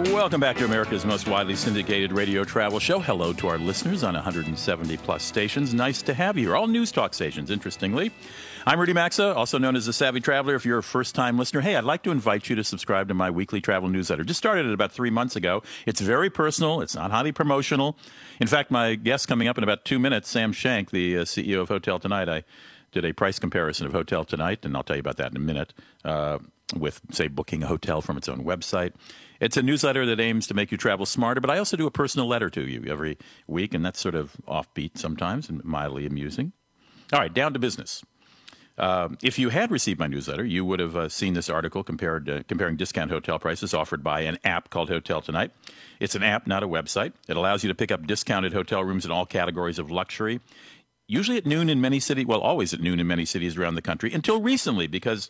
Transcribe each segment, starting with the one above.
Welcome back to America's most widely syndicated radio travel show. Hello to our listeners on 170 plus stations. Nice to have you. All news talk stations, interestingly. I'm Rudy Maxa, also known as the Savvy Traveler. If you're a first time listener, hey, I'd like to invite you to subscribe to my weekly travel newsletter. Just started it about three months ago. It's very personal, it's not highly promotional. In fact, my guest coming up in about two minutes, Sam Shank, the uh, CEO of Hotel Tonight, I did a price comparison of Hotel Tonight, and I'll tell you about that in a minute, uh, with, say, booking a hotel from its own website. It's a newsletter that aims to make you travel smarter, but I also do a personal letter to you every week, and that's sort of offbeat sometimes and mildly amusing. All right, down to business. Uh, if you had received my newsletter, you would have uh, seen this article compared uh, comparing discount hotel prices offered by an app called Hotel Tonight. It's an app, not a website. It allows you to pick up discounted hotel rooms in all categories of luxury. Usually at noon in many cities, well, always at noon in many cities around the country, until recently, because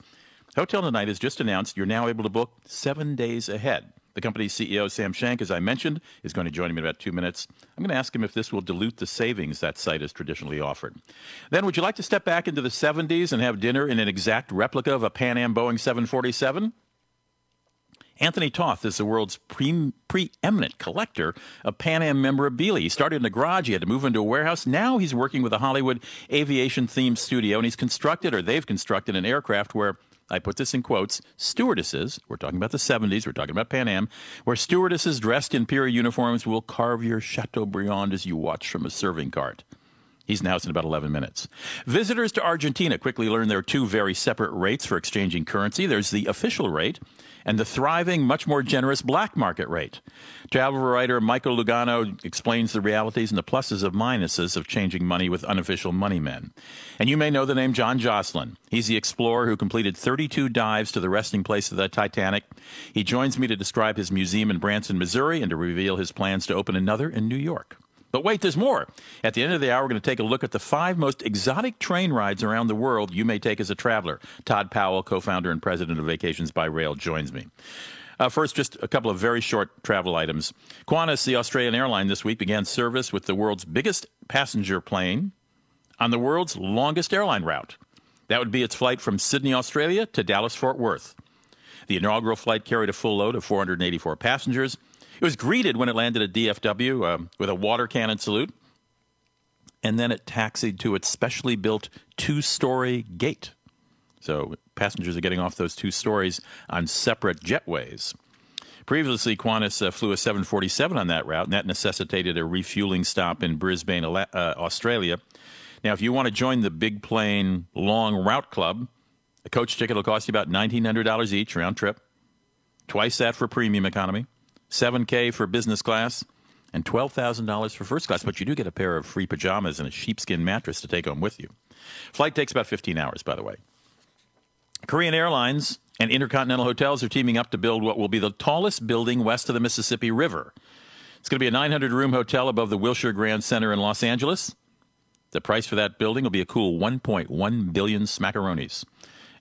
Hotel Tonight has just announced you're now able to book seven days ahead. The company's CEO, Sam Shank, as I mentioned, is going to join me in about two minutes. I'm going to ask him if this will dilute the savings that site has traditionally offered. Then, would you like to step back into the 70s and have dinner in an exact replica of a Pan Am Boeing 747? Anthony Toth is the world's pre- preeminent collector of Pan Am memorabilia. He started in the garage, he had to move into a warehouse. Now he's working with a Hollywood aviation themed studio, and he's constructed, or they've constructed, an aircraft where I put this in quotes, stewardesses, we're talking about the 70s, we're talking about Pan Am, where stewardesses dressed in period uniforms will carve your Chateaubriand as you watch from a serving cart. He's house in about 11 minutes. Visitors to Argentina quickly learn there are two very separate rates for exchanging currency. There's the official rate and the thriving, much more generous black market rate. Travel writer Michael Luongo explains the realities and the pluses of minuses of changing money with unofficial money men. And you may know the name John Joslyn. He's the explorer who completed 32 dives to the resting place of the Titanic. He joins me to describe his museum in Branson, Missouri, and to reveal his plans to open another in New York. But wait, there's more. At the end of the hour, we're going to take a look at the five most exotic train rides around the world you may take as a traveler. Todd Powell, co founder and president of Vacations by Rail, joins me. Uh, first, just a couple of very short travel items. Qantas, the Australian airline, this week began service with the world's biggest passenger plane on the world's longest airline route. That would be its flight from Sydney, Australia to Dallas, Fort Worth. The inaugural flight carried a full load of 484 passengers. It was greeted when it landed at DFW uh, with a water cannon salute, and then it taxied to its specially built two story gate. So passengers are getting off those two stories on separate jetways. Previously, Qantas uh, flew a 747 on that route, and that necessitated a refueling stop in Brisbane, uh, Australia. Now, if you want to join the Big Plane Long Route Club, a coach ticket will cost you about $1,900 each round trip, twice that for premium economy. 7K for business class, and $12,000 for first class. But you do get a pair of free pajamas and a sheepskin mattress to take home with you. Flight takes about 15 hours, by the way. Korean Airlines and Intercontinental Hotels are teaming up to build what will be the tallest building west of the Mississippi River. It's going to be a 900 room hotel above the Wilshire Grand Center in Los Angeles. The price for that building will be a cool 1.1 billion smackaronis.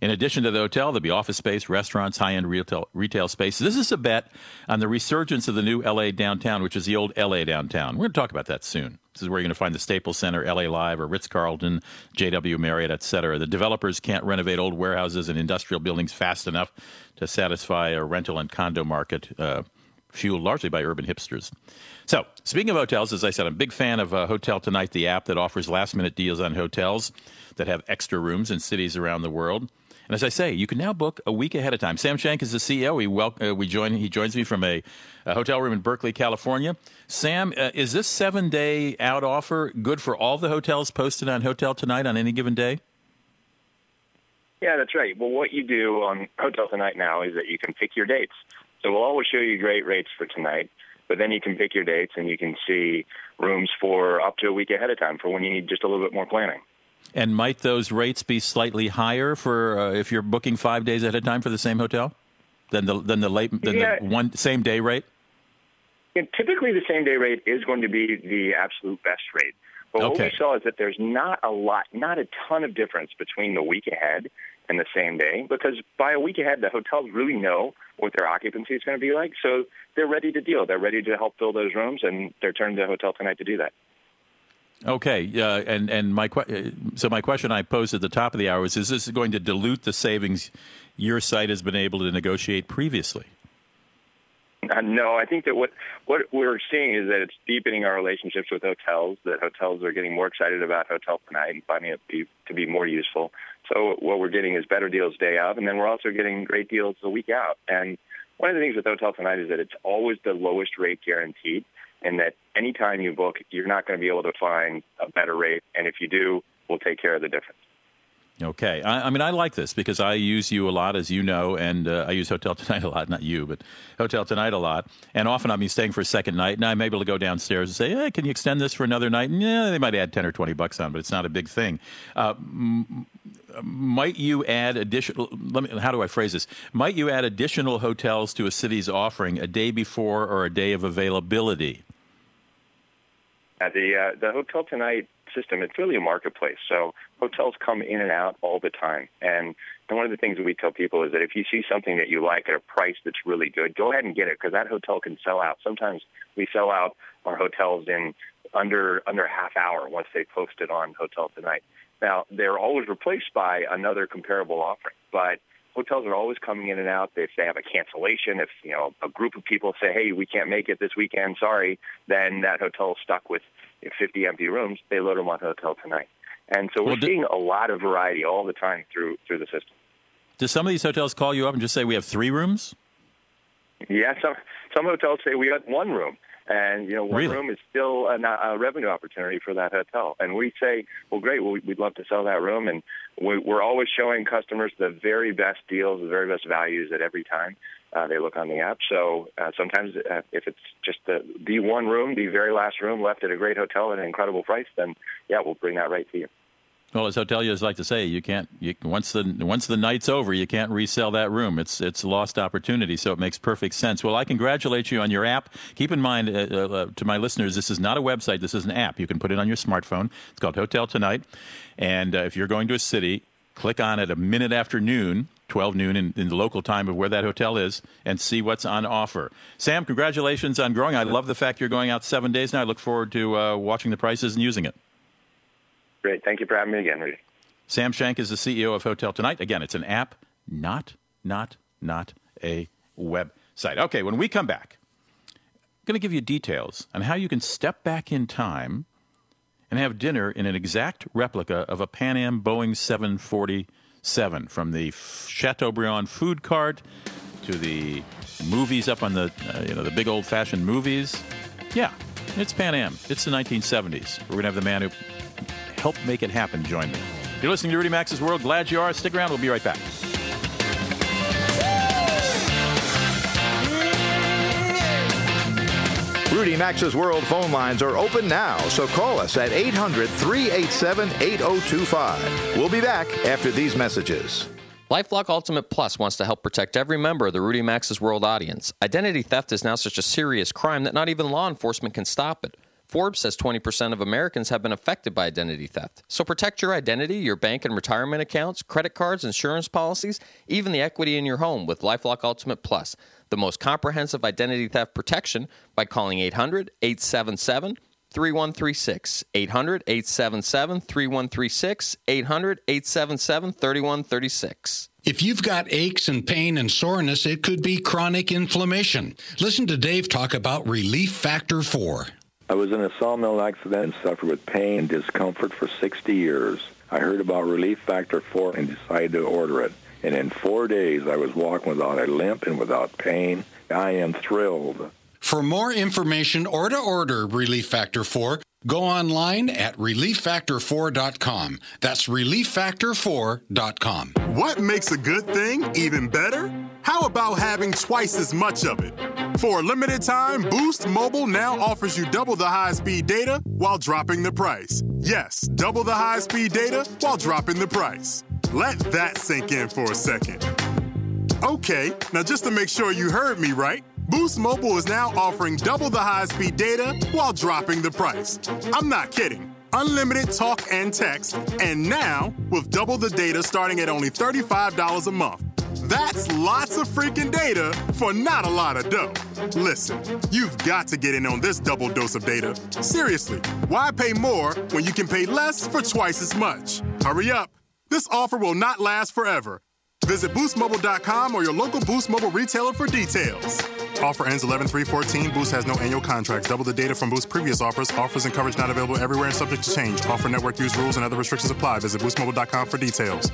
In addition to the hotel, there'll be office space, restaurants, high end retail, retail space. This is a bet on the resurgence of the new LA downtown, which is the old LA downtown. We're going to talk about that soon. This is where you're going to find the Staples Center, LA Live, or Ritz Carlton, JW Marriott, etc. The developers can't renovate old warehouses and industrial buildings fast enough to satisfy a rental and condo market. Uh, fueled largely by urban hipsters. So, speaking of hotels, as I said, I'm a big fan of uh, Hotel Tonight, the app that offers last minute deals on hotels that have extra rooms in cities around the world. And as I say, you can now book a week ahead of time. Sam Shank is the CEO. He, wel- uh, we join, he joins me from a, a, hotel room in Berkeley, California. Sam, uh, is this seven day out offer good for all the hotels posted on Hotel Tonight on any given day? Yeah, that's right. Well, what you do on Hotel Tonight now is that you can pick your dates. So we'll always show you great rates for tonight, but then you can pick your dates and you can see rooms for up to a week ahead of time for when you need just a little bit more planning. And might those rates be slightly higher for uh, if you're booking five days at a time for the same hotel than the than the late than Yeah. the one same day rate? And typically, the same day rate is going to be the absolute best rate. But what we saw is that there's not a lot, not a ton of difference between the week ahead and the same day, because by a week ahead, the hotels really know what their occupancy is going to be like, so they're ready to deal. They're ready to help fill those rooms, and they're turning to Hotel Tonight to do that. Okay, uh, and and my que- so my question I posed at the top of the hour is: Is this going to dilute the savings your site has been able to negotiate previously? Uh, no, I think that what what we're seeing is that it's deepening our relationships with hotels. That hotels are getting more excited about Hotel Tonight and finding it be, to be more useful. So what we're getting is better deals day of, and then we're also getting great deals the week out. And one of the things with Hotel Tonight is that it's always the lowest rate guaranteed, and that anytime you book, you're not going to be able to find a better rate. And if you do, we'll take care of the difference. Okay, I, I mean I like this because I use you a lot, as you know, and uh, I use Hotel Tonight a lot. Not you, but Hotel Tonight a lot. And often I'm staying for a second night, and I'm able to go downstairs and say, "Hey, can you extend this for another night?" And yeah, they might add ten or twenty bucks on, but it's not a big thing. Uh, might you add additional? Let me. How do I phrase this? Might you add additional hotels to a city's offering a day before or a day of availability? At the uh, the Hotel Tonight system, it's really a marketplace. So hotels come in and out all the time. And, and one of the things that we tell people is that if you see something that you like at a price that's really good, go ahead and get it because that hotel can sell out. Sometimes we sell out our hotels in under under half hour once they post it on Hotel Tonight. Now they're always replaced by another comparable offering, but hotels are always coming in and out. If they have a cancellation, if you know a group of people say, "Hey, we can't make it this weekend, sorry," then that hotel is stuck with 50 empty rooms. They load them on the Hotel Tonight, and so we're Well, do- seeing a lot of variety all the time through through the system. Do some of these hotels call you up and just say we have three rooms? Yeah, some some hotels say we got one room, and you know one Really? room is still a, a revenue opportunity for that hotel. And we say, well, great, well, we'd love to sell that room, and we, we're always showing customers the very best deals, the very best values at every time uh, they look on the app. So uh, sometimes uh, if it's just the the one room, the very last room left at a great hotel at an incredible price, then yeah, we'll bring that right to you. Well, as hoteliers like to say, you can't. You, once the once the night's over, you can't resell that room. It's it's a lost opportunity. So it makes perfect sense. Well, I congratulate you on your app. Keep in mind, uh, uh, to my listeners, this is not a website. This is an app. You can put it on your smartphone. It's called Hotel Tonight. And uh, if you're going to a city, click on it a minute after noon. 12 noon in, in the local time of where that hotel is and see what's on offer. Sam, congratulations on growing. I love the fact you're going out seven days now. I look forward to uh, watching the prices and using it. Great, thank you for having me again, Rudy. Sam Shank is the CEO of Hotel Tonight. Again, it's an app, not, not, not a website. Okay, when we come back, I'm going to give you details on how you can step back in time and have dinner in an exact replica of a Pan Am Boeing 747 from the Chateaubriand food cart to the movies up on the uh, you know the big old fashioned movies. Yeah, it's Pan Am. It's the 1970s. We're going to have the man who help make it happen. Join me. You're listening to Rudy Maxa's World. Glad you are. Stick around. We'll be right back. Rudy Maxa's World phone lines are open now, so call us at 800 387 8025. We'll be back after these messages. LifeLock Ultimate Plus wants to help protect every member of the Rudy Maxa's World audience. Identity theft is now such a serious crime that not even law enforcement can stop it. Forbes says 20% of Americans have been affected by identity theft. So protect your identity, your bank and retirement accounts, credit cards, insurance policies, even the equity in your home with LifeLock Ultimate Plus, the most comprehensive identity theft protection by calling 800 877 3136. 800 877 3136. 800 877 3136. If you've got aches and pain and soreness, it could be chronic inflammation. Listen to Dave talk about Relief Factor 4. I was in a sawmill accident and suffered with pain and discomfort for 60 years. I heard about Relief Factor 4 and decided to order it. And in four days, I was walking without a limp and without pain. I am thrilled. For more information or to order Relief Factor 4, go online at relieffactor4.com. That's relieffactor4.com. What makes a good thing even better? How about having twice as much of it? For a limited time, Boost Mobile now offers you double the high speed data while dropping the price. Yes, double the high speed data while dropping the price. Let that sink in for a second. Okay, now just to make sure you heard me right, Boost Mobile is now offering double the high speed data while dropping the price. I'm not kidding. Unlimited talk and text, and now with double the data starting at only $35 a month. That's lots of freaking data for not a lot of dough. Listen, you've got to get in on this double dose of data. Seriously, why pay more when you can pay less for twice as much? Hurry up. This offer will not last forever. Visit boostmobile.com or your local Boost Mobile retailer for details. Offer ends 11 314. Boost has no annual contracts. Double the data from Boost previous offers. Offers and coverage not available everywhere and subject to change. Offer network use rules and other restrictions apply. Visit boostmobile.com for details.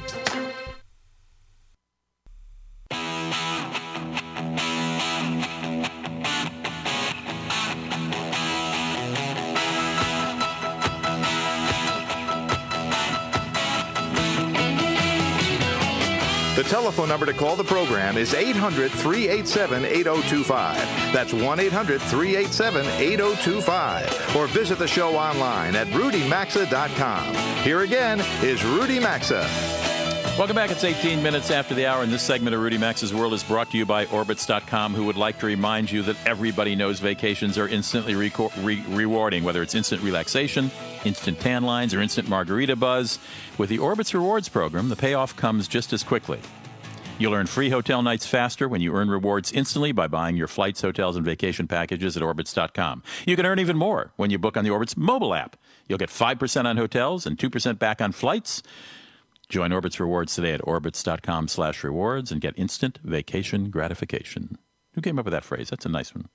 Telephone number to call the program is 800 387 8025. That's 1 800 387 8025. Or visit the show online at rudymaxa.com. Here again is Rudy Maxa. Welcome back. It's 18 minutes after the hour, and this segment of Rudy Maxa's World is brought to you by Orbitz.com, who would like to remind you that everybody knows vacations are instantly reco- re- rewarding, whether it's instant relaxation, instant tan lines, or instant margarita buzz. With the Orbitz Rewards program, the payoff comes just as quickly. You'll earn free hotel nights faster when you earn rewards instantly by buying your flights, hotels, and vacation packages at Orbitz.com. You can earn even more when you book on the Orbitz mobile app. You'll get 5% on hotels and 2% back on flights. Join Orbitz Rewards today at orbitz.com slash rewards and get instant vacation gratification. Who came up with that phrase? That's a nice one.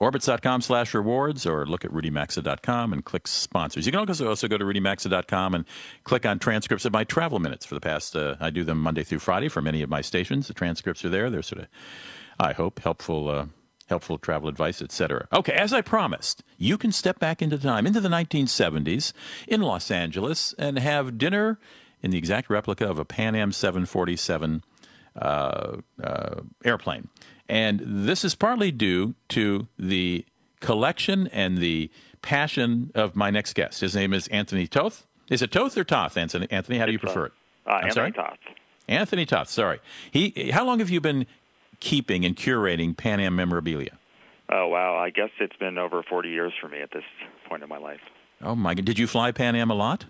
Orbitz.com slash rewards or look at rudymaxa.com and click sponsors. You can also, go to rudymaxa.com and click on transcripts of my travel minutes for the past, uh, I do them Monday through Friday for many of my stations. The transcripts are there. They're sort of, I hope, helpful, uh, helpful travel advice, etc. Okay, as I promised, you can step back into time, into the 1970s in Los Angeles and have dinner in the exact replica of a Pan Am 747 uh, uh, airplane. And this is partly due to the collection and the passion of my next guest. His name is Anthony Toth. Is it Toth or Toth, Anthony? Anthony, how do you prefer it? Uh, I'm Anthony sorry? Toth. Anthony Toth, sorry. He, how long have you been keeping and curating Pan Am memorabilia? Oh wow! I guess it's been over 40 years for me at this point in my life. Oh, my God. Did you fly Pan Am a lot?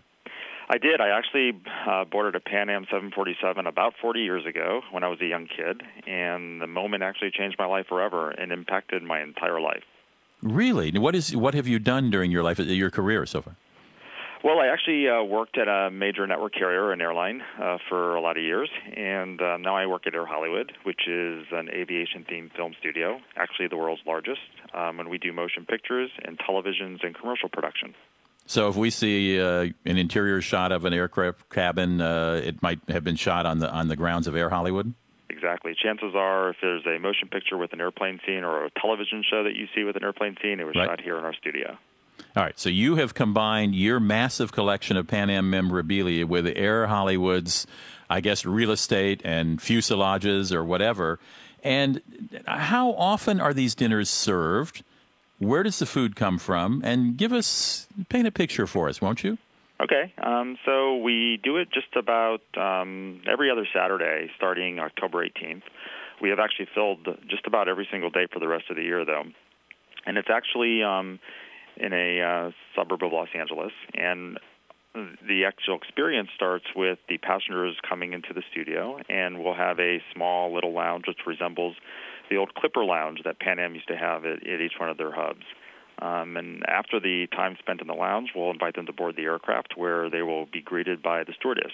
I did. I actually uh, boarded a Pan Am 747 about 40 years ago when I was a young kid, and the moment actually changed my life forever and impacted my entire life. Really? What is what have you done during your life, your career so far? Well, I actually uh, worked at a major network carrier, an airline, uh, for a lot of years, and uh, now I work at Air Hollywood, which is an aviation-themed film studio, actually the world's largest, um, and we do motion pictures and televisions and commercial production. So if we see uh, an interior shot of an aircraft cabin, uh, it might have been shot on the on the grounds of Air Hollywood. Exactly. Chances are, if there's a motion picture with an airplane scene or a television show that you see with an airplane scene, it was Right. shot here in our studio. All right. So you have combined your massive collection of Pan Am memorabilia with Air Hollywood's, I guess, real estate and fuselages or whatever. And how often are these dinners served? Where does the food come from? And give us paint a picture for us, won't you? Okay, um, so we do it just about um, every other Saturday starting October 18th. We have actually filled just about every single day for the rest of the year, though. And it's actually um, in a uh, suburb of Los Angeles. And the actual experience starts with the passengers coming into the studio, and we'll have a small little lounge which resembles the old Clipper Lounge that Pan Am used to have at, at each one of their hubs. Um, and after the time spent in the lounge, we'll invite them to board the aircraft where they will be greeted by the stewardess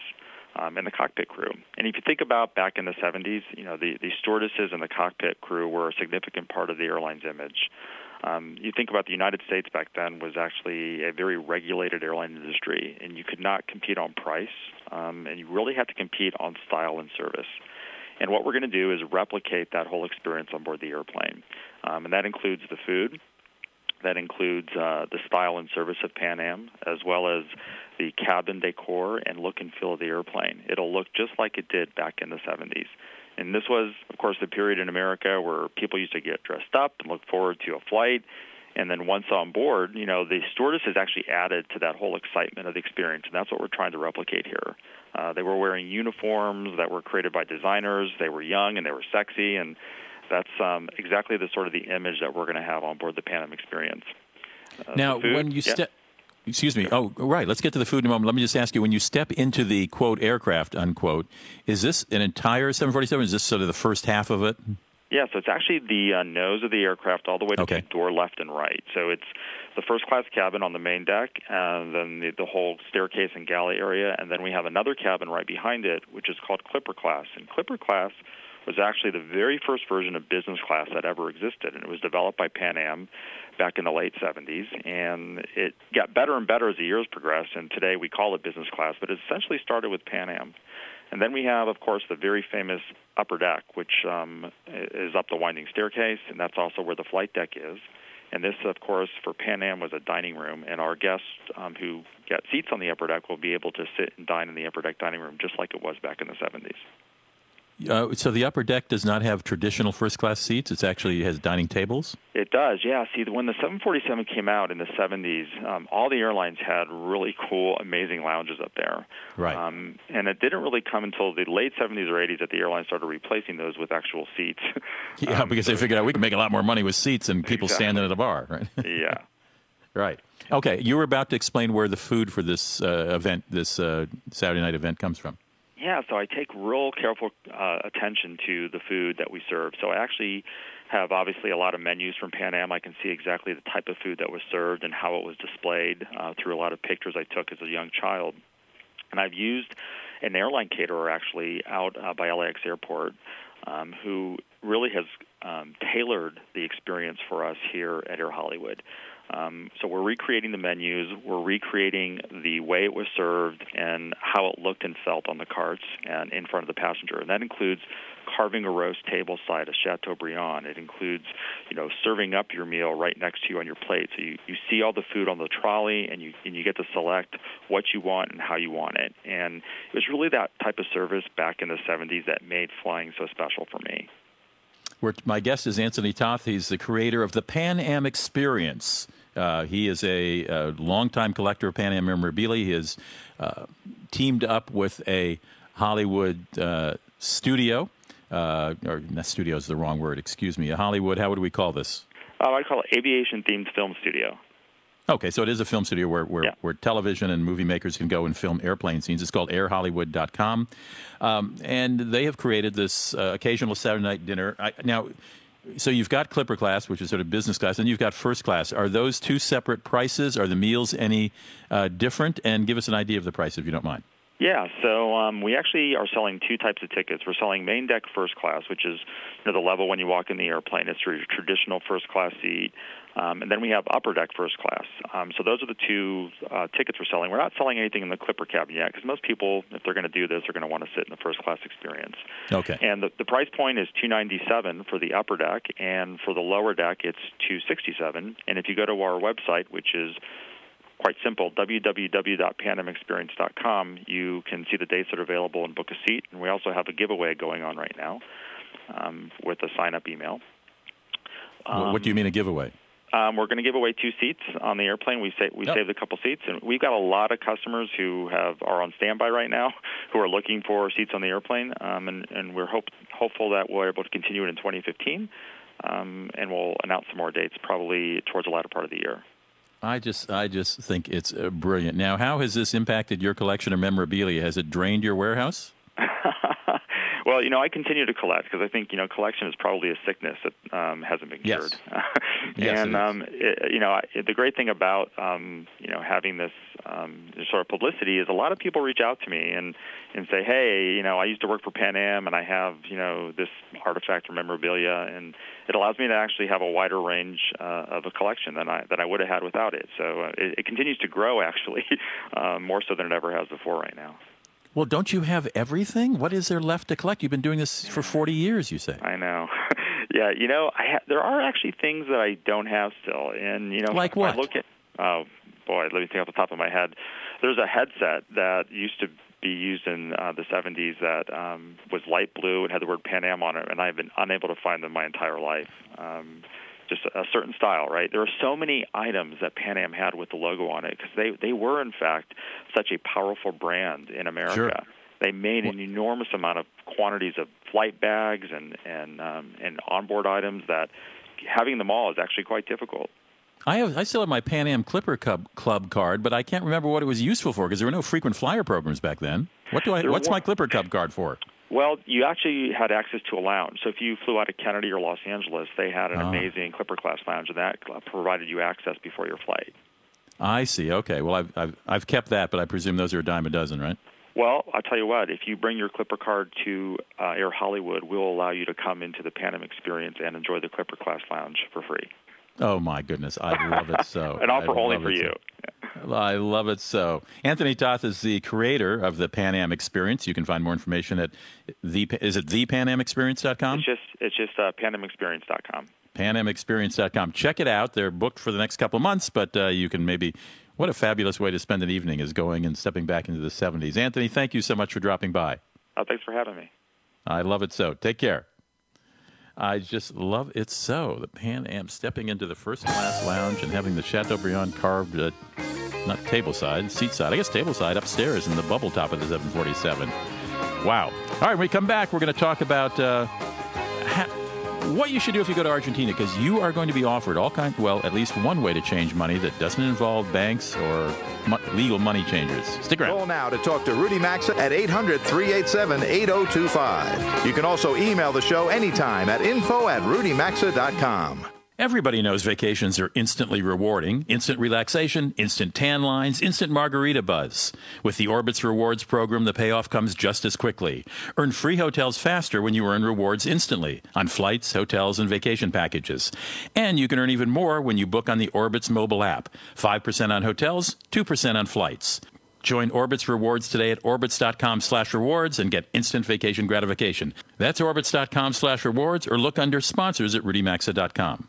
um, and the cockpit crew. And if you think about back in the 70s, you know, the, the stewardesses and the cockpit crew were a significant part of the airline's image. Um, you think about the United States back then was actually a very regulated airline industry, and you could not compete on price, um, and you really had to compete on style and service. And what we're going to do is replicate that whole experience on board the airplane, um, and that includes the food, that includes uh, the style and service of Pan Am, as well as the cabin decor and look and feel of the airplane. It'll look just like it did back in the 70s. And this was, of course, the period in America where people used to get dressed up and look forward to a flight. And then once on board, you know, the stewardess has actually added to that whole excitement of the experience, and that's what we're trying to replicate here. Uh, they were wearing uniforms that were created by designers. They were young and they were sexy, and that's um, exactly the sort of the image that we're going to have on board the Pan Am experience. Uh, now, when you step, excuse me. Oh, right. Let's get to the food in a moment. Let me just ask you: when you step into the quote aircraft unquote, is this an entire 747? Is this sort of the first half of it? Yeah, so it's actually the uh, nose of the aircraft all the way to okay. the door left and right. So it's the first class cabin on the main deck, and then the, the whole staircase and galley area, and then we have another cabin right behind it, which is called Clipper class. And Clipper class was actually the very first version of business class that ever existed, and it was developed by Pan Am back in the late 70s, and it got better and better as the years progressed. And today we call it business class, but it essentially started with Pan Am. And then we have, of course, the very famous upper deck, which um, is up the winding staircase, and that's also where the flight deck is. And this, of course, for Pan Am was a dining room, and our guests um, who get seats on the upper deck will be able to sit and dine in the upper deck dining room just like it was back in the 70s. Uh, so the upper deck does not have traditional first class seats. It actually has dining tables. It does, yeah. See, when the 747 came out in the 70s, um, all the airlines had really cool, amazing lounges up there. Right. Um, and it didn't really come until the late 70s or 80s that the airlines started replacing those with actual seats. yeah, um, because they figured out we can make a lot more money with seats than people exactly. standing at a bar, right? yeah. Right. Okay, you were about to explain where the food for this uh, event, this uh, Saturday night event, comes from. Yeah, so I take real careful uh, attention to the food that we serve. So I actually have obviously a lot of menus from Pan Am. I can see exactly the type of food that was served and how it was displayed uh, through a lot of pictures I took as a young child. And I've used an airline caterer actually out uh, by LAX Airport um, who really has um, tailored the experience for us here at Air Hollywood. Um, so we're recreating the menus, we're recreating the way it was served and how it looked and felt on the carts and in front of the passenger. And that includes carving a roast table side of Chateaubriand. It includes, you know, serving up your meal right next to you on your plate. So you, you see all the food on the trolley and you and you get to select what you want and how you want it. And it was really that type of service back in the 70s that made flying so special for me. My guest is Anthony Toth. He's the creator of the Pan Am Experience. Uh, he is a, a longtime collector of Pan Am memorabilia. He has uh, teamed up with a Hollywood uh, studio, uh, or not studio is the wrong word, excuse me, a Hollywood, how would we call this? Uh, I'd call it aviation themed film studio. Okay, so it is a film studio where, where, yeah. where, television and movie makers can go and film airplane scenes. It's called airhollywood.com. Um, and they have created this uh, occasional Saturday night dinner. I, now, so you've got Clipper class, which is sort of business class, and you've got first class. Are those two separate prices? Are the meals any uh, different? And give us an idea of the price, if you don't mind. Yeah, so um, we actually are selling two types of tickets. We're selling main deck first class, which is you know, the level when you walk in the airplane. It's your traditional first class seat. Um, and then we have upper deck first class. Um, so those are the two uh, tickets we're selling. We're not selling anything in the Clipper cabin yet because most people, if they're going to do this, they're going to want to sit in the first class experience. Okay. And the, the price point is two ninety seven for the upper deck, and for the lower deck, it's two sixty seven. And if you go to our website, which is quite simple www.panamexperience.com you can see the dates that are available and book a seat and we also have a giveaway going on right now um, with a sign up email um, what do you mean a giveaway um, we're going to give away two seats on the airplane. We say we Yep. saved a couple seats, and we've got a lot of customers who have are on standby right now, who are looking for seats on the airplane, um, and, and we're hope, hopeful that we're able to continue it in 2015, um, and we'll announce some more dates probably towards the latter part of the year. I just, I just think it's uh, brilliant. Now, how has this impacted your collection of memorabilia? Has it drained your warehouse? Well, you know, I continue to collect because I think you know collection is probably a sickness that um, hasn't been Yes. cured. Yes, and um, it, you know, I, the great thing about um, you know having this um, sort of publicity is a lot of people reach out to me and and say, hey, you know, I used to work for Pan Am and I have you know this artifact or memorabilia, and it allows me to actually have a wider range uh, of a collection than I than I would have had without it. So uh, it, it continues to grow actually, uh, more so than it ever has before right now. Well, don't you have everything? What is there left to collect? You've been doing this for 40 years, you say. I know. yeah, you know, I ha- there are actually things that I don't have still, and you know, Like if I what? look at oh boy, let me think off the top of my head. There's a headset that used to be used in uh, the 70s that um, was light blue and had the word Pan Am on it, and I've been unable to find them my entire life. Um, just a, certain style, right? There are so many items that Pan Am had with the logo on it because they they were in fact such a powerful brand in America. Sure. They made an enormous amount of quantities of flight bags and and um, and onboard items that having them all is actually quite difficult. I have, I still have my Pan Am Clipper Club, Club card, but I can't remember what it was useful for because there were no frequent flyer programs back then. What do I? There What's were- my Clipper Club card for? Well, you actually had access to a lounge. So if you flew out of Kennedy or Los Angeles, they had an Ah. amazing Clipper class lounge, and that provided you access before your flight. I see. Okay. Well, I've, I've I've kept that, but I presume those are a dime a dozen, right? Well, I'll tell you what, if you bring your Clipper card to uh, Air Hollywood, we'll allow you to come into the Pan Am experience and enjoy the Clipper class lounge for free. Oh my goodness, I love it so. An offer only for you. so. I love it so. Anthony Toth is the creator of the Pan Am Experience. You can find more information at the is it thepanamexperience.com? It's just it's just uh, PanAmExperience.com. panamexperience.com. Check it out. They're booked for the next couple of months, but uh, you can maybe. What a fabulous way to spend an evening is going and stepping back into the 70s. Anthony, thank you so much for dropping by. Uh, thanks for having me. I love it so. Take care. I just love it so. The Pan Am stepping into the first class lounge and having the Chateaubriand carved, uh, not table side, seat side, I guess table side upstairs in the bubble top of the 747. Wow. All right, when we come back, we're going to talk about uh, what you should do if you go to Argentina because you are going to be offered all kinds, well, at least one way to change money that doesn't involve banks or mo- legal money changers. Stick around. Call now to talk to Rudy Maxa at 800 387 8025. You can also email the show anytime at info at rudymaxa.com. Everybody knows vacations are instantly rewarding. Instant relaxation, instant tan lines, instant margarita buzz. With the Orbitz Rewards program, the payoff comes just as quickly. Earn free hotels faster when you earn rewards instantly on flights, hotels, and vacation packages. And you can earn even more when you book on the Orbitz mobile app. 5% on hotels, 2% on flights. Join Orbitz Rewards today at orbitz.com slash rewards and get instant vacation gratification. That's orbitz.com slash rewards or look under sponsors at rudymaxa.com.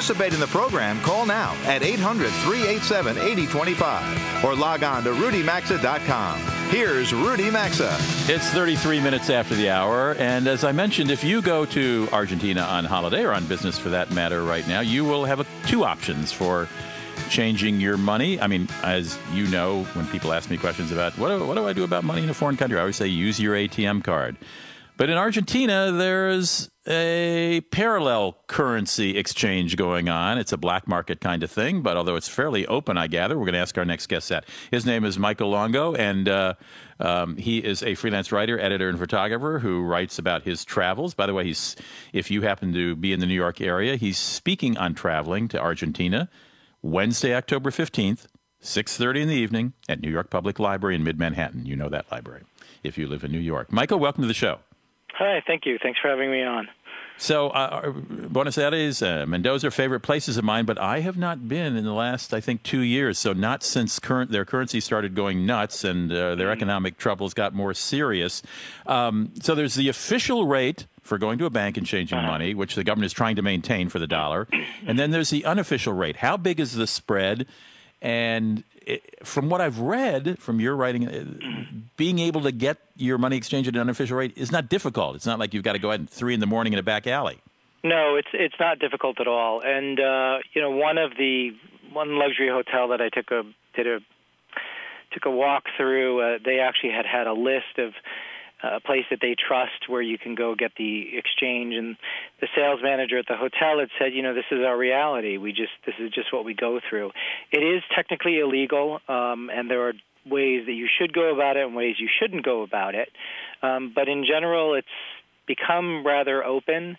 participate in the program, call now at 800 387 8025 or log on to rudymaxa.com. Here's Rudy Maxa. It's 33 minutes after the hour, and as I mentioned, if you go to Argentina on holiday or on business for that matter right now, you will have a, two options for changing your money. I mean, as you know, when people ask me questions about what do, what do I do about money in a foreign country, I always say use your ATM card. But in Argentina, there's a parallel currency exchange going on. It's a black market kind of thing, but although it's fairly open, I gather, we're going to ask our next guest that. His name is Michael Luongo, and uh, um, he is a freelance writer, editor, and photographer who writes about his travels. By the way, he's if you happen to be in the New York area, he's speaking on traveling to Argentina Wednesday, October 15th, 6:30 in the evening at New York Public Library in Mid-Manhattan. You know that library if you live in New York. Michael, welcome to the show. Hi, thank you. Thanks for having me on. So, uh, Buenos Aires, uh, Mendoza are favorite places of mine, but I have not been in the last, I think, two years. So, not since current their currency started going nuts and uh, their economic troubles got more serious. Um, so, there's the official rate for going to a bank and changing money, which the government is trying to maintain for the dollar, and then there's the unofficial rate. How big is the spread? And from what I've read from your writing, uh, being able to get your money exchanged at an unofficial rate is not difficult. It's not like you've got to go out at three in the morning in a back alley. No, it's it's not difficult at all. And uh, you know, one of the one luxury hotel that I took a did a took a walk through. Uh, they actually had had a list of a place that they trust where you can go get the exchange and the sales manager at the hotel had said you know this is our reality we just this is just what we go through it is technically illegal um, and there are ways that you should go about it and ways you shouldn't go about it um, but in general it's become rather open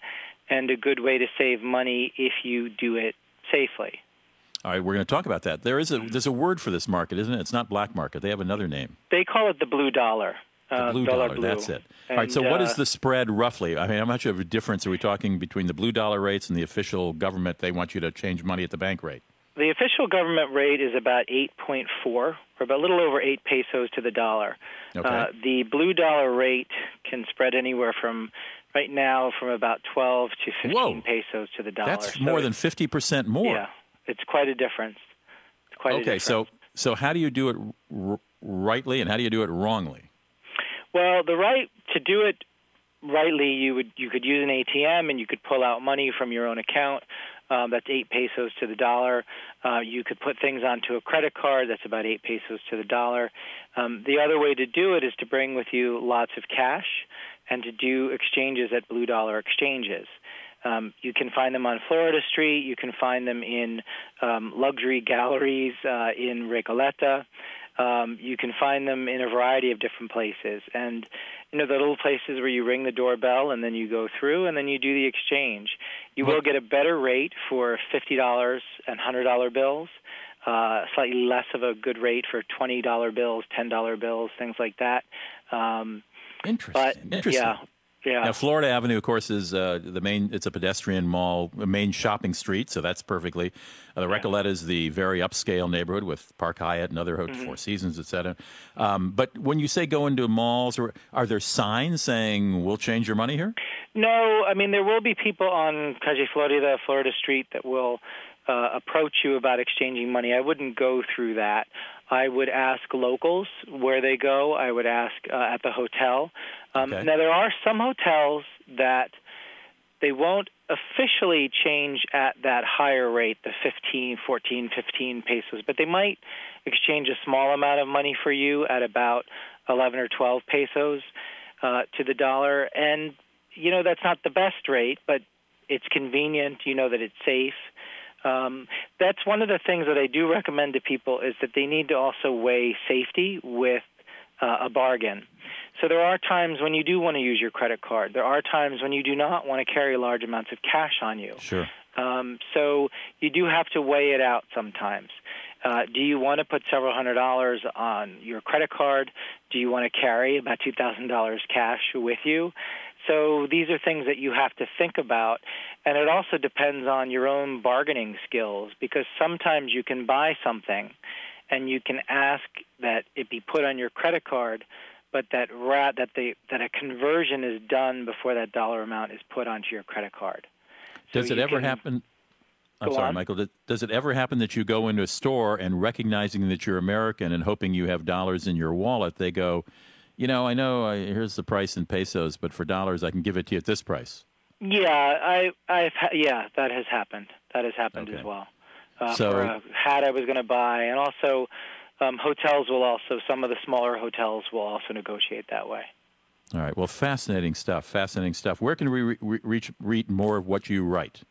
and a good way to save money if you do it safely all right, we're going to talk about that. There is a there's a word for this market, isn't it? It's not black market. They have another name. They call it the blue dollar. The Uh, blue dollar dollar, blue. that's it. And, All right, so what is uh, the spread roughly? I mean, how much of a difference are we talking between the blue dollar rates and the official government? They want you to change money at the bank rate. The official government rate is about 8.4, or about a little over 8 pesos to the dollar. Okay. Uh, the blue dollar rate can spread anywhere from, right now, from about 12 to 15 Whoa. pesos to the dollar. That's So more than fifty percent more. Yeah, it's quite a difference. It's quite a okay, difference. so so how do you do it r- rightly, and how do you do it wrongly? Well, the right to do it rightly, you would you could use an ATM and you could pull out money from your own account. Um, that's eight pesos to the dollar. Uh, you could put things onto a credit card. That's about eight pesos to the dollar. Um, the other way to do it is to bring with you lots of cash and to do exchanges at blue dollar exchanges. Um, you can find them on Florida Street. You can find them in um, luxury galleries uh, in Recoleta. Um, you can find them in a variety of different places. And, you know, the little places where you ring the doorbell and then you go through and then you do the exchange. You will get a better rate for $50 and $100 bills, uh, slightly less of a good rate for $20 bills, $10 bills, things like that. Um, Interesting. but, Interesting. yeah. Yeah. Now, Florida Avenue, of course, is uh, the main. It's a pedestrian mall, a main shopping street, so that's perfectly. Uh, the Recoleta is the very upscale neighborhood with Park Hyatt and other Mm-hmm. Four Seasons, et cetera. Um, but when you say go into malls, or are there signs saying we'll change your money here? No, I mean there will be people on Calle Florida, Florida Street, that will uh, approach you about exchanging money. I wouldn't go through that. I would ask locals where they go. I would ask uh, at the hotel. Um, Okay. Now there are some hotels that they won't officially change at that higher rate, the 15, 14, 15 pesos, but they might exchange a small amount of money for you at about 11 or 12 pesos uh, to the dollar. And, you know, that's not the best rate, but it's convenient. You know that it's safe. Um, that's one of the things that I do recommend to people is that they need to also weigh safety with uh, a bargain. So there are times when you do want to use your credit card. There are times when you do not want to carry large amounts of cash on you. Sure. Um, so you do have to weigh it out sometimes. Uh, do you want to put several hundred dollars on your credit card? Do you want to carry about two thousand dollars cash with you? So these are things that you have to think about, and it also depends on your own bargaining skills because sometimes you can buy something, and you can ask that it be put on your credit card, but that ra- that the that a conversion is done before that dollar amount is put onto your credit card. So Does it ever happen? I'm sorry, on. Michael. Does, does it ever happen that you go into a store and recognizing that you're American and hoping you have dollars in your wallet, they go, you know, I know uh, here's the price in pesos, but for dollars I can give it to you at this price. Yeah, I, I've, ha- yeah, that has happened. That has happened Okay. as well. Uh, So- for a hat I was going to buy, and also um, hotels will also some of the smaller hotels will also negotiate that way. All right. Well, fascinating stuff. Fascinating stuff. Where can we re- re- reach read more of what you write?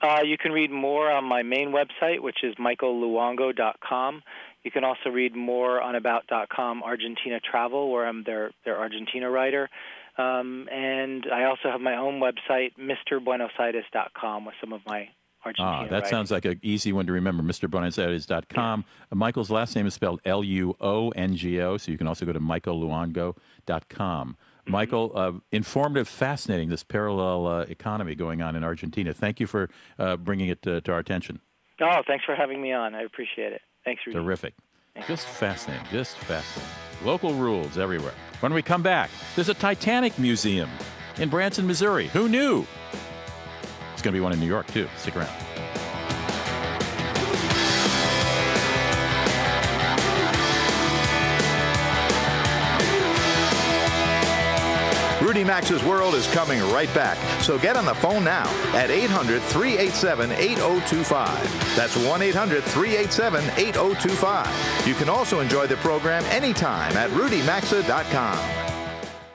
Uh, you can read more on my main website, which is michaelluongo.com. You can also read more on about.com Argentina Travel, where I'm their, their Argentina writer. Um, and I also have my own website, mrbuenosaires.com, with some of my Argentina Ah, that writing. sounds like an easy one to remember. MrBuenosaires.com. Uh, Michael's last name is spelled L U O N G O, so you can also go to michaelluongo.com. Mm-hmm. Michael, uh, informative, fascinating, this parallel uh, economy going on in Argentina. Thank you for uh, bringing it to, to our attention. Oh, thanks for having me on. I appreciate it. Thanks, Rudy. Terrific. Just fascinating. Just fascinating. Local rules everywhere. When we come back, there's a Titanic museum in Branson, Missouri. Who knew? It's going to be one in New York, too. Stick around. Rudy Maxa's World is coming right back, so get on the phone now at 800 387 8025. That's 1 800 387 8025. You can also enjoy the program anytime at rudymaxa.com.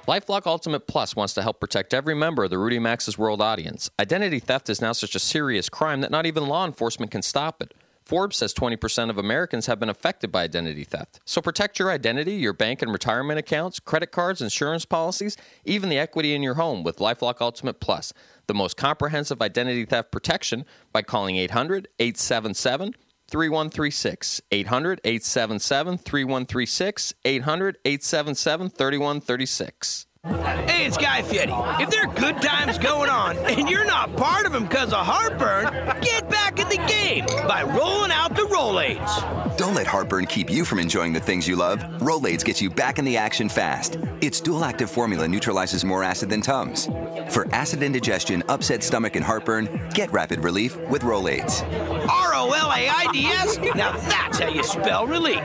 LifeLock Ultimate Plus wants to help protect every member of the Rudy Maxa's World audience. Identity theft is now such a serious crime that not even law enforcement can stop it. Forbes says 20% of Americans have been affected by identity theft. So protect your identity, your bank and retirement accounts, credit cards, insurance policies, even the equity in your home with Lifelock Ultimate Plus, the most comprehensive identity theft protection by calling 800 877 3136. 800 877 3136. 800 877 3136. Hey, it's Guy Fieri. If there are good times going on and you're not part of them because of heartburn, get back in the game by rolling out the Rolaids. Don't let heartburn keep you from enjoying the things you love. Rolaids gets you back in the action fast. Its dual active formula neutralizes more acid than Tums. For acid indigestion, upset stomach, and heartburn, get rapid relief with Rolaids. R O L A I D S? Now that's how you spell relief.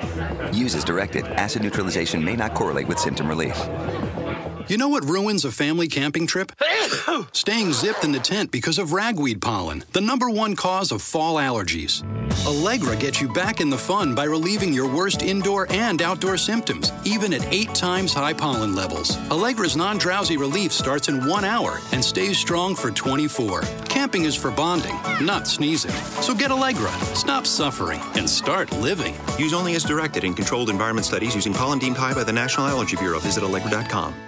Use as directed. Acid neutralization may not correlate with symptom relief. You know what ruins a family camping trip? Staying zipped in the tent because of ragweed pollen, the number one cause of fall allergies. Allegra gets you back in the fun by relieving your worst indoor and outdoor symptoms, even at eight times high pollen levels. Allegra's non drowsy relief starts in one hour and stays strong for 24. Camping is for bonding, not sneezing. So get Allegra, stop suffering, and start living. Use only as directed in controlled environment studies using pollen deemed high by the National Allergy Bureau. Visit Allegra.com.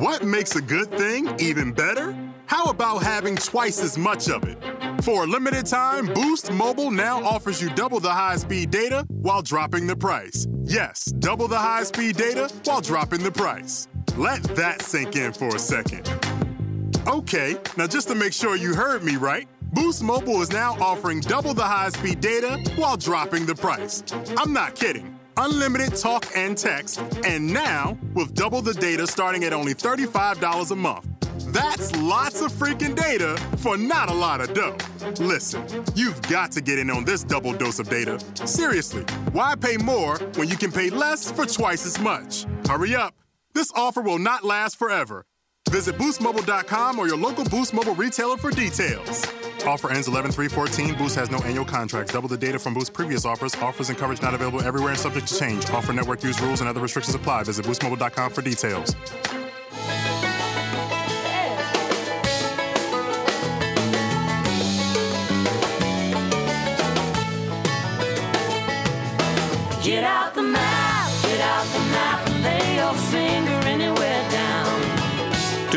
What makes a good thing even better? How about having twice as much of it? For a limited time, Boost Mobile now offers you double the high speed data while dropping the price. Yes, double the high speed data while dropping the price. Let that sink in for a second. Okay, now just to make sure you heard me right, Boost Mobile is now offering double the high speed data while dropping the price. I'm not kidding. Unlimited talk and text, and now with double the data starting at only $35 a month. That's lots of freaking data for not a lot of dough. Listen, you've got to get in on this double dose of data. Seriously, why pay more when you can pay less for twice as much? Hurry up. This offer will not last forever. Visit boostmobile.com or your local Boost Mobile retailer for details. Offer ends 11 314. Boost has no annual contracts. Double the data from Boost previous offers. Offers and coverage not available everywhere and subject to change. Offer network use rules and other restrictions apply. Visit boostmobile.com for details.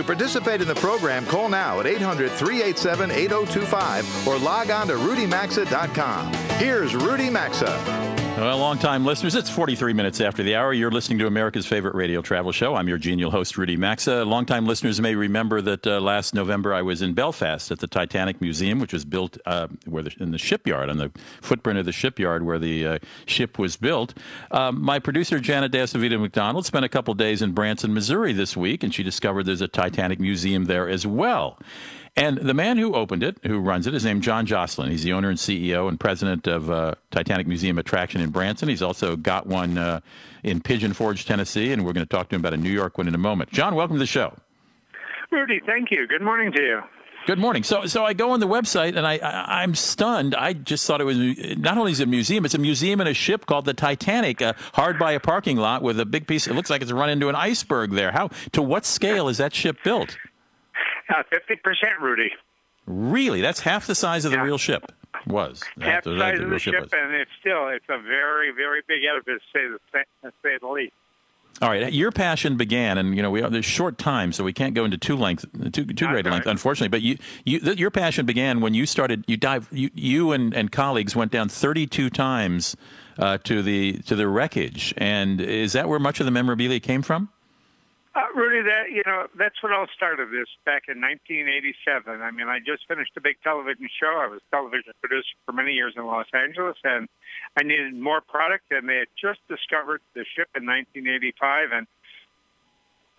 To participate in the program, call now at 800 387 8025 or log on to rudymaxa.com. Here's Rudy Maxa. Well, long-time listeners, it's 43 minutes after the hour. You're listening to America's favorite radio travel show. I'm your genial host, Rudy Maxa. Long-time listeners may remember that uh, last November I was in Belfast at the Titanic Museum, which was built uh, where the, in the shipyard, on the footprint of the shipyard where the uh, ship was built. Um, my producer, Janet Dasavita McDonald, spent a couple days in Branson, Missouri this week, and she discovered there's a Titanic Museum there as well. And the man who opened it, who runs it, is named John Joslyn. He's the owner and CEO and president of uh, Titanic Museum Attraction in Branson. He's also got one uh, in Pigeon Forge, Tennessee, and we're going to talk to him about a New York one in a moment. John, welcome to the show. Rudy, thank you. Good morning to you. Good morning. So, so I go on the website and I, I am stunned. I just thought it was not only is it a museum, it's a museum in a ship called the Titanic, uh, hard by a parking lot with a big piece. It looks like it's run into an iceberg there. How to what scale is that ship built? Fifty percent, Rudy. Really, that's half the size of the Yeah. real ship was. Half the size of the real ship, and it's still it's a very very big edifice, to say the say the least. All right, your passion began, and you know we are there's short time, so we can't go into too length, too too great length, unfortunately. But you, you, th- your passion began when you started. You dive. You, you and, and colleagues went down 32 times uh, to the to the wreckage, and is that where much of the memorabilia came from? Uh, Rudy, that you know that's what all started this back in 1987. I mean, I just finished a big television show. I was a television producer for many years in Los Angeles, and I needed more product. And they had just discovered the ship in 1985, and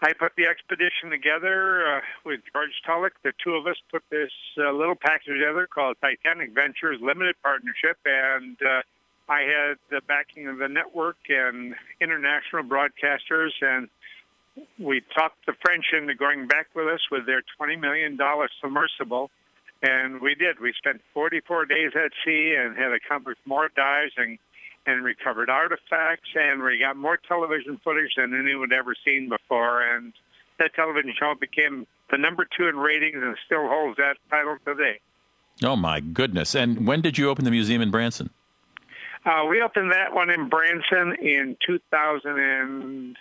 I put the expedition together uh, with George Tulloch. The two of us put this uh, little package together called Titanic Ventures Limited Partnership, and uh, I had the backing of the network and international broadcasters, and we talked the French into going back with us with their $20 million submersible. And we did. We spent 44 days at sea and had accomplished more dives and, and recovered artifacts, and we got more television footage than anyone had ever seen before. And that television show became the number two in ratings and still holds that title today. Oh, my goodness. And when did you open the museum in Branson? Uh, we opened that one in Branson in 2000. And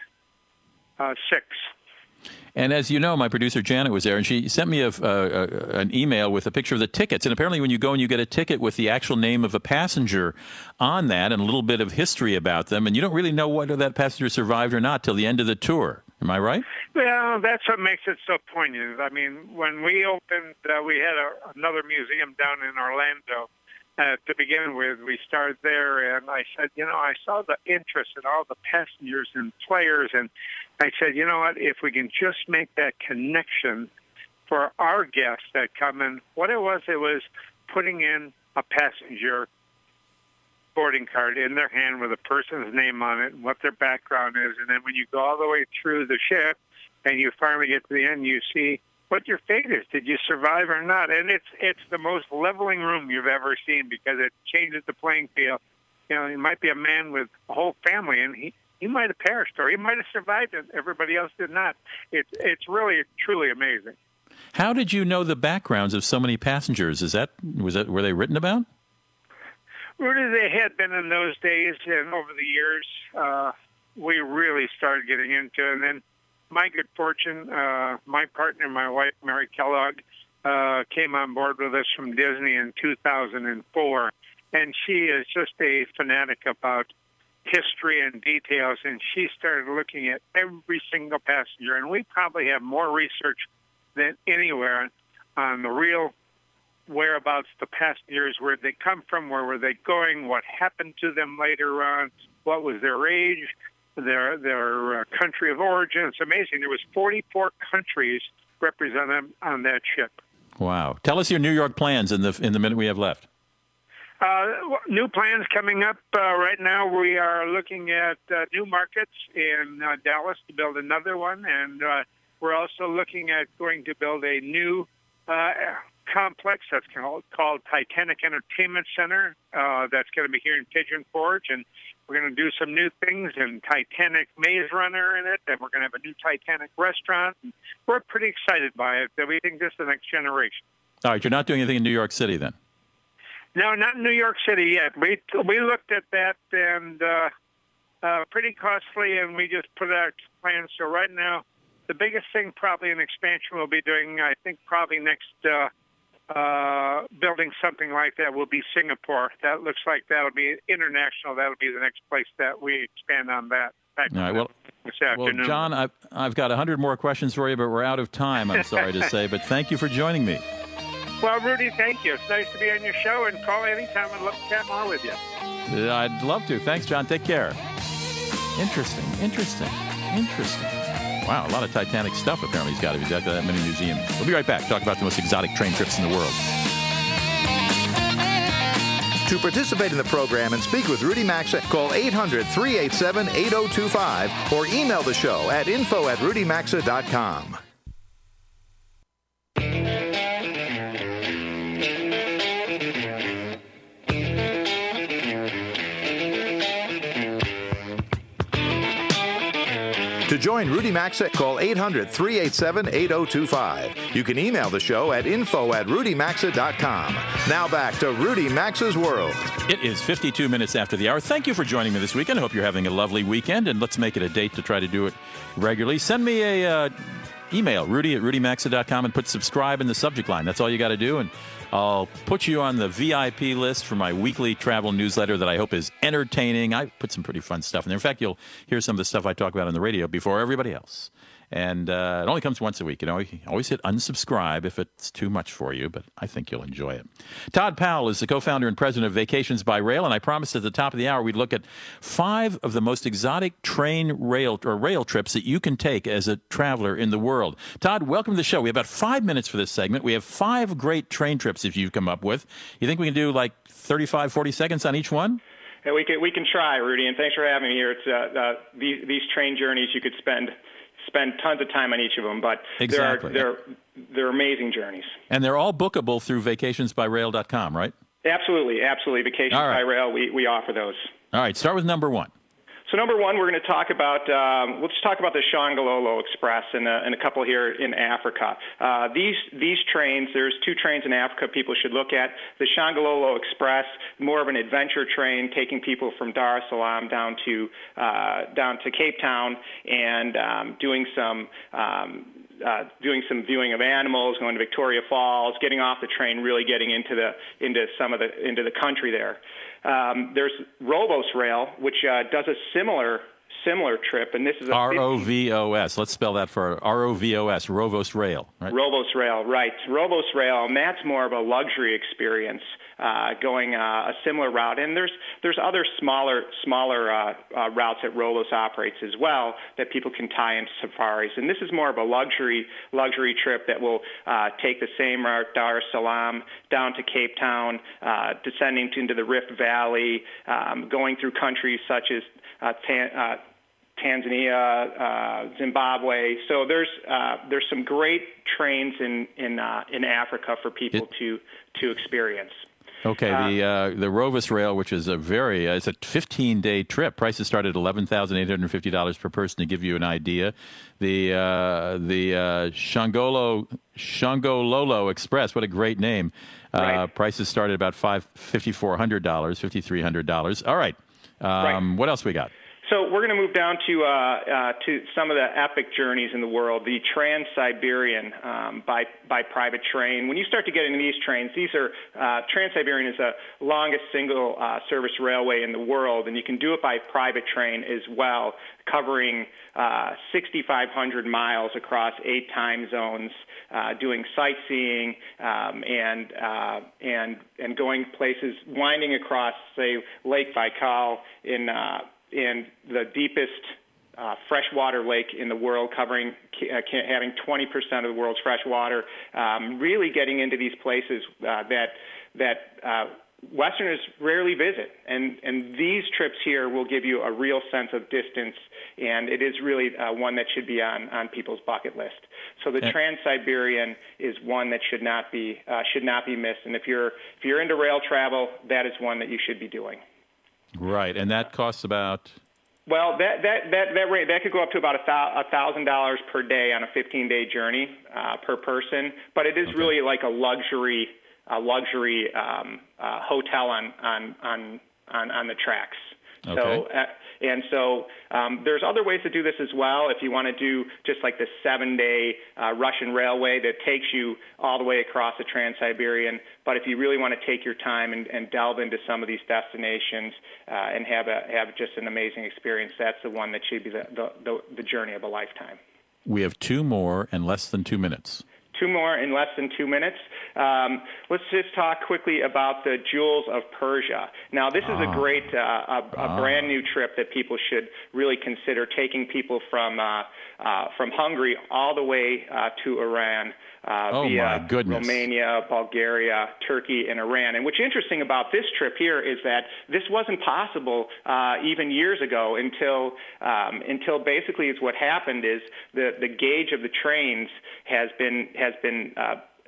as you know, my producer Janet was there, and she sent me a, uh, an email with a picture of the tickets. And apparently, when you go and you get a ticket with the actual name of a passenger on that and a little bit of history about them, and you don't really know whether that passenger survived or not till the end of the tour. Am I right? Well, that's what makes it so poignant. I mean, when we opened, uh, we had a, another museum down in Orlando. Uh, to begin with, we started there, and I said, you know, I saw the interest in all the passengers and players, and I said, you know what, if we can just make that connection for our guests that come in, what it was, it was putting in a passenger boarding card in their hand with a person's name on it and what their background is. And then when you go all the way through the ship and you finally get to the end, you see what your fate is. Did you survive or not? And it's it's the most leveling room you've ever seen because it changes the playing field. You know, he might be a man with a whole family, and he he might have perished or he might have survived and everybody else did not. It's it's really truly amazing. How did you know the backgrounds of so many passengers? Is that was that were they written about? Rudy, they had been in those days, and over the years, uh, we really started getting into it. And then, my good fortune, uh, my partner, my wife, Mary Kellogg, uh, came on board with us from Disney in 2004, and she is just a fanatic about history and details, and she started looking at every single passenger. And we probably have more research than anywhere on the real whereabouts the passengers, where they come from, where were they going, what happened to them later on, what was their age, their their uh, country of origin. It's amazing. There was 44 countries represented on that ship. Wow! Tell us your New York plans in the in the minute we have left. Uh, new plans coming up uh, right now. We are looking at uh, new markets in uh, Dallas to build another one, and uh, we're also looking at going to build a new uh, complex that's called, called Titanic Entertainment Center. that's going to be here in Pigeon Forge, and we're going to do some new things in Titanic Maze Runner in it, and we're going to have a new Titanic restaurant. And we're pretty excited by it. We think this is the next generation. All right, you're not doing anything in New York City then. No, not in New York City yet. We we looked at that and uh, uh, pretty costly, and we just put out plans. So right now, the biggest thing probably an expansion we'll be doing, I think, probably next uh, uh, building something like that will be Singapore. That looks like that'll be international. That'll be the next place that we expand on that. All right. Well, well, John, I've I've got a hundred more questions for you, but we're out of time. I'm sorry to say, but thank you for joining me. Well, Rudy, thank you. It's nice to be on your show and call anytime. I'd love to chat more with you. Uh, I'd love to. Thanks, John. Take care. Interesting, interesting, interesting. Wow, a lot of Titanic stuff apparently he's got. He's got that many museums. We'll be right back. Talk about the most exotic train trips in the world. To participate in the program and speak with Rudy Maxa, call 800 387 8025 or email the show at info at rudymaxa.com. join Rudy Maxa, call 800 387 8025. You can email the show at info at rudymaxa.com. Now back to Rudy Maxa's World. It is 52 minutes after the hour. Thank you for joining me this weekend. I hope you're having a lovely weekend, and let's make it a date to try to do it regularly. Send me a uh, email, rudy at rudymaxa.com, and put subscribe in the subject line. That's all you got to do, and I'll put you on the VIP list for my weekly travel newsletter that I hope is entertaining. I put some pretty fun stuff in there. In fact, you'll hear some of the stuff I talk about on the radio before everybody else. And uh, it only comes once a week. You know, always hit unsubscribe if it's too much for you, but I think you'll enjoy it. Todd Powell is the co founder and president of Vacations by Rail, and I promised at the top of the hour we'd look at five of the most exotic train rail or rail trips that you can take as a traveler in the world. Todd, welcome to the show. We have about five minutes for this segment. We have five great train trips if you've come up with. You think we can do like 35, 40 seconds on each one? Yeah, we can we can try, Rudy, and thanks for having me here. It's uh, uh, these these train journeys you could spend spend tons of time on each of them, but Exactly. they're they're they're amazing journeys. And they're all bookable through vacationsbyrail.com, right? Absolutely, absolutely. Vacations right. by rail, we we offer those. All right, start with number one. So number one, we're going to talk about um, just talk about the Shongololo Express and, uh, and a couple here in Africa. Uh, these these trains, there's two trains in Africa people should look at. The Shongololo Express, more of an adventure train, taking people from Dar es Salaam down to uh, down to Cape Town and um, doing some. Um, uh, doing some viewing of animals, going to Victoria Falls, getting off the train, really getting into the into some of the into the country there. Um, there's Rovos Rail, which uh, does a similar similar trip, and this is a R O V O S. Let's spell that for R O V O S, Rovos Rail, right? Rovos Rail, right. Rovos Rail, and that's more of a luxury experience, uh, going uh, a similar route. And there's there's other smaller smaller uh, uh, routes that Rovos operates as well that people can tie into safaris. And this is more of a luxury luxury trip that will uh, take the same route, Dar es Salaam down to Cape Town, uh, descending into the Rift Valley, um, going through countries such as uh, Tan- uh, Tanzania, uh, Zimbabwe. So there's uh, there's some great trains in in uh, in Africa for people to to experience. Okay, the uh, the Rovos Rail, which is a very uh, it's a 15 day trip. Prices start at eleven thousand eight hundred fifty dollars per person to give you an idea. The uh, the uh, Shangolo Shongololo Express, what a great name. Uh, Prices start at about five fifty four hundred dollars, fifty three hundred dollars. All right. Um, What else we got? So we're going to move down to uh, uh, to some of the epic journeys in the world. The Trans-Siberian um, by by private train. When you start to get into these trains, these are uh, Trans-Siberian is the longest single uh, service railway in the world, and you can do it by private train as well, covering uh, 6,500 miles across eight time zones. Uh, doing sightseeing um, and and and going places, winding across, say, Lake Baikal in uh, in the deepest uh, freshwater lake in the world, covering uh, having 20% of the world's fresh water. Um, really getting into these places uh, that that uh, Westerners rarely visit, and and these trips here will give you a real sense of distance, and it is really uh, one that should be on on people's bucket list. So the Yeah. Trans-Siberian is one that should not be uh, should not be missed, and if you're if you're into rail travel, that is one that you should be doing. Right, and that costs about Well, that that that that rate that could go up to about a thousand dollars per day on a 15 day journey uh, per person, but it is really like a luxury a luxury um, uh, hotel on on on on, on the tracks. So Okay. uh, and so um, there's other ways to do this as well. If you want to do just like the seven day uh, Russian railway that takes you all the way across the Trans-Siberian, but if you really want to take your time and, and delve into some of these destinations uh, and have a have just an amazing experience, that's the one that should be the the, the, the journey of a lifetime. we have two more in less than two minutes. Two more in less than two minutes. Um, let's just talk quickly about the Jewels of Persia. Now, this is a Ah. great, uh, a, a Ah. brand new trip that people should really consider taking people from uh, uh, from Hungary all the way uh, to Iran. Uh, Oh, via. Romania, Bulgaria, Turkey, and Iran. And what's interesting about this trip here is that this wasn't possible uh, even years ago until um, until basically it's what happened is the the gauge of the trains has been has been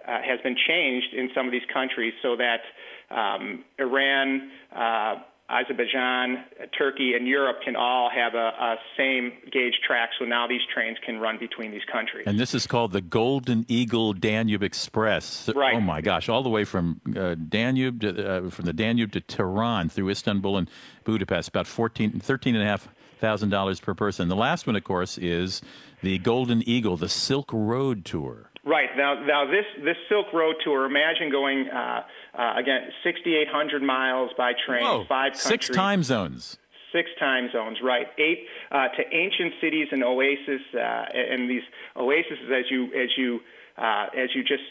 uh, has been changed in some of these countries so that um, Iran. Uh, Azerbaijan, Turkey, and Europe can all have a, a same gauge track, so now these trains can run between these countries. And this is called the Golden Eagle Danube Express. Right. Oh my gosh, all the way from uh, Danube to, uh, from the Danube to Tehran through Istanbul and Budapest, about 14, 13 and a half thousand dollars per person. The last one, of course, is the Golden Eagle, the Silk Road Tour. Right now, now this this Silk Road tour. Imagine going uh, uh, again 6,800 miles by train, Whoa, five countries, six time zones. Six time zones, right? Eight uh, to ancient cities and oases, uh, and these oases as you as you uh, as you just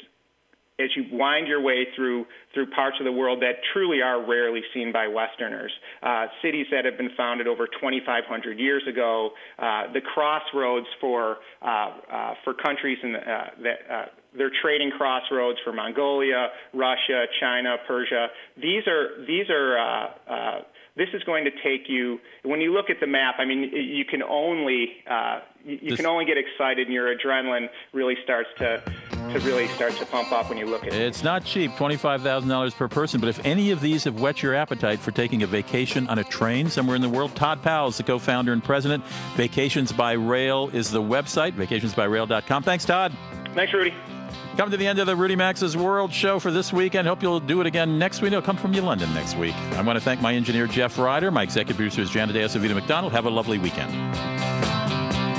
as you wind your way through through parts of the world that truly are rarely seen by Westerners, uh, cities that have been founded over 2,500 years ago, uh, the crossroads for uh, uh for countries in the, uh, that. Uh, they're trading crossroads for Mongolia, Russia, China, Persia. These are these are this is going to take you when you look at the map i mean you can only uh, you, you can only get excited and your adrenaline really starts to to really start to pump up when you look at it it's not cheap $25000 per person but if any of these have whet your appetite for taking a vacation on a train somewhere in the world todd powell is the co-founder and president vacations by rail is the website vacationsbyrail.com thanks todd thanks rudy Come to the end of the Rudy Maxa's World Show for this weekend. Hope you'll do it again next week. It'll come from you, London, next week. I want to thank my engineer, Jeff Ryder. My executive producer is Jan Deus Vita McDonald. Have a lovely weekend.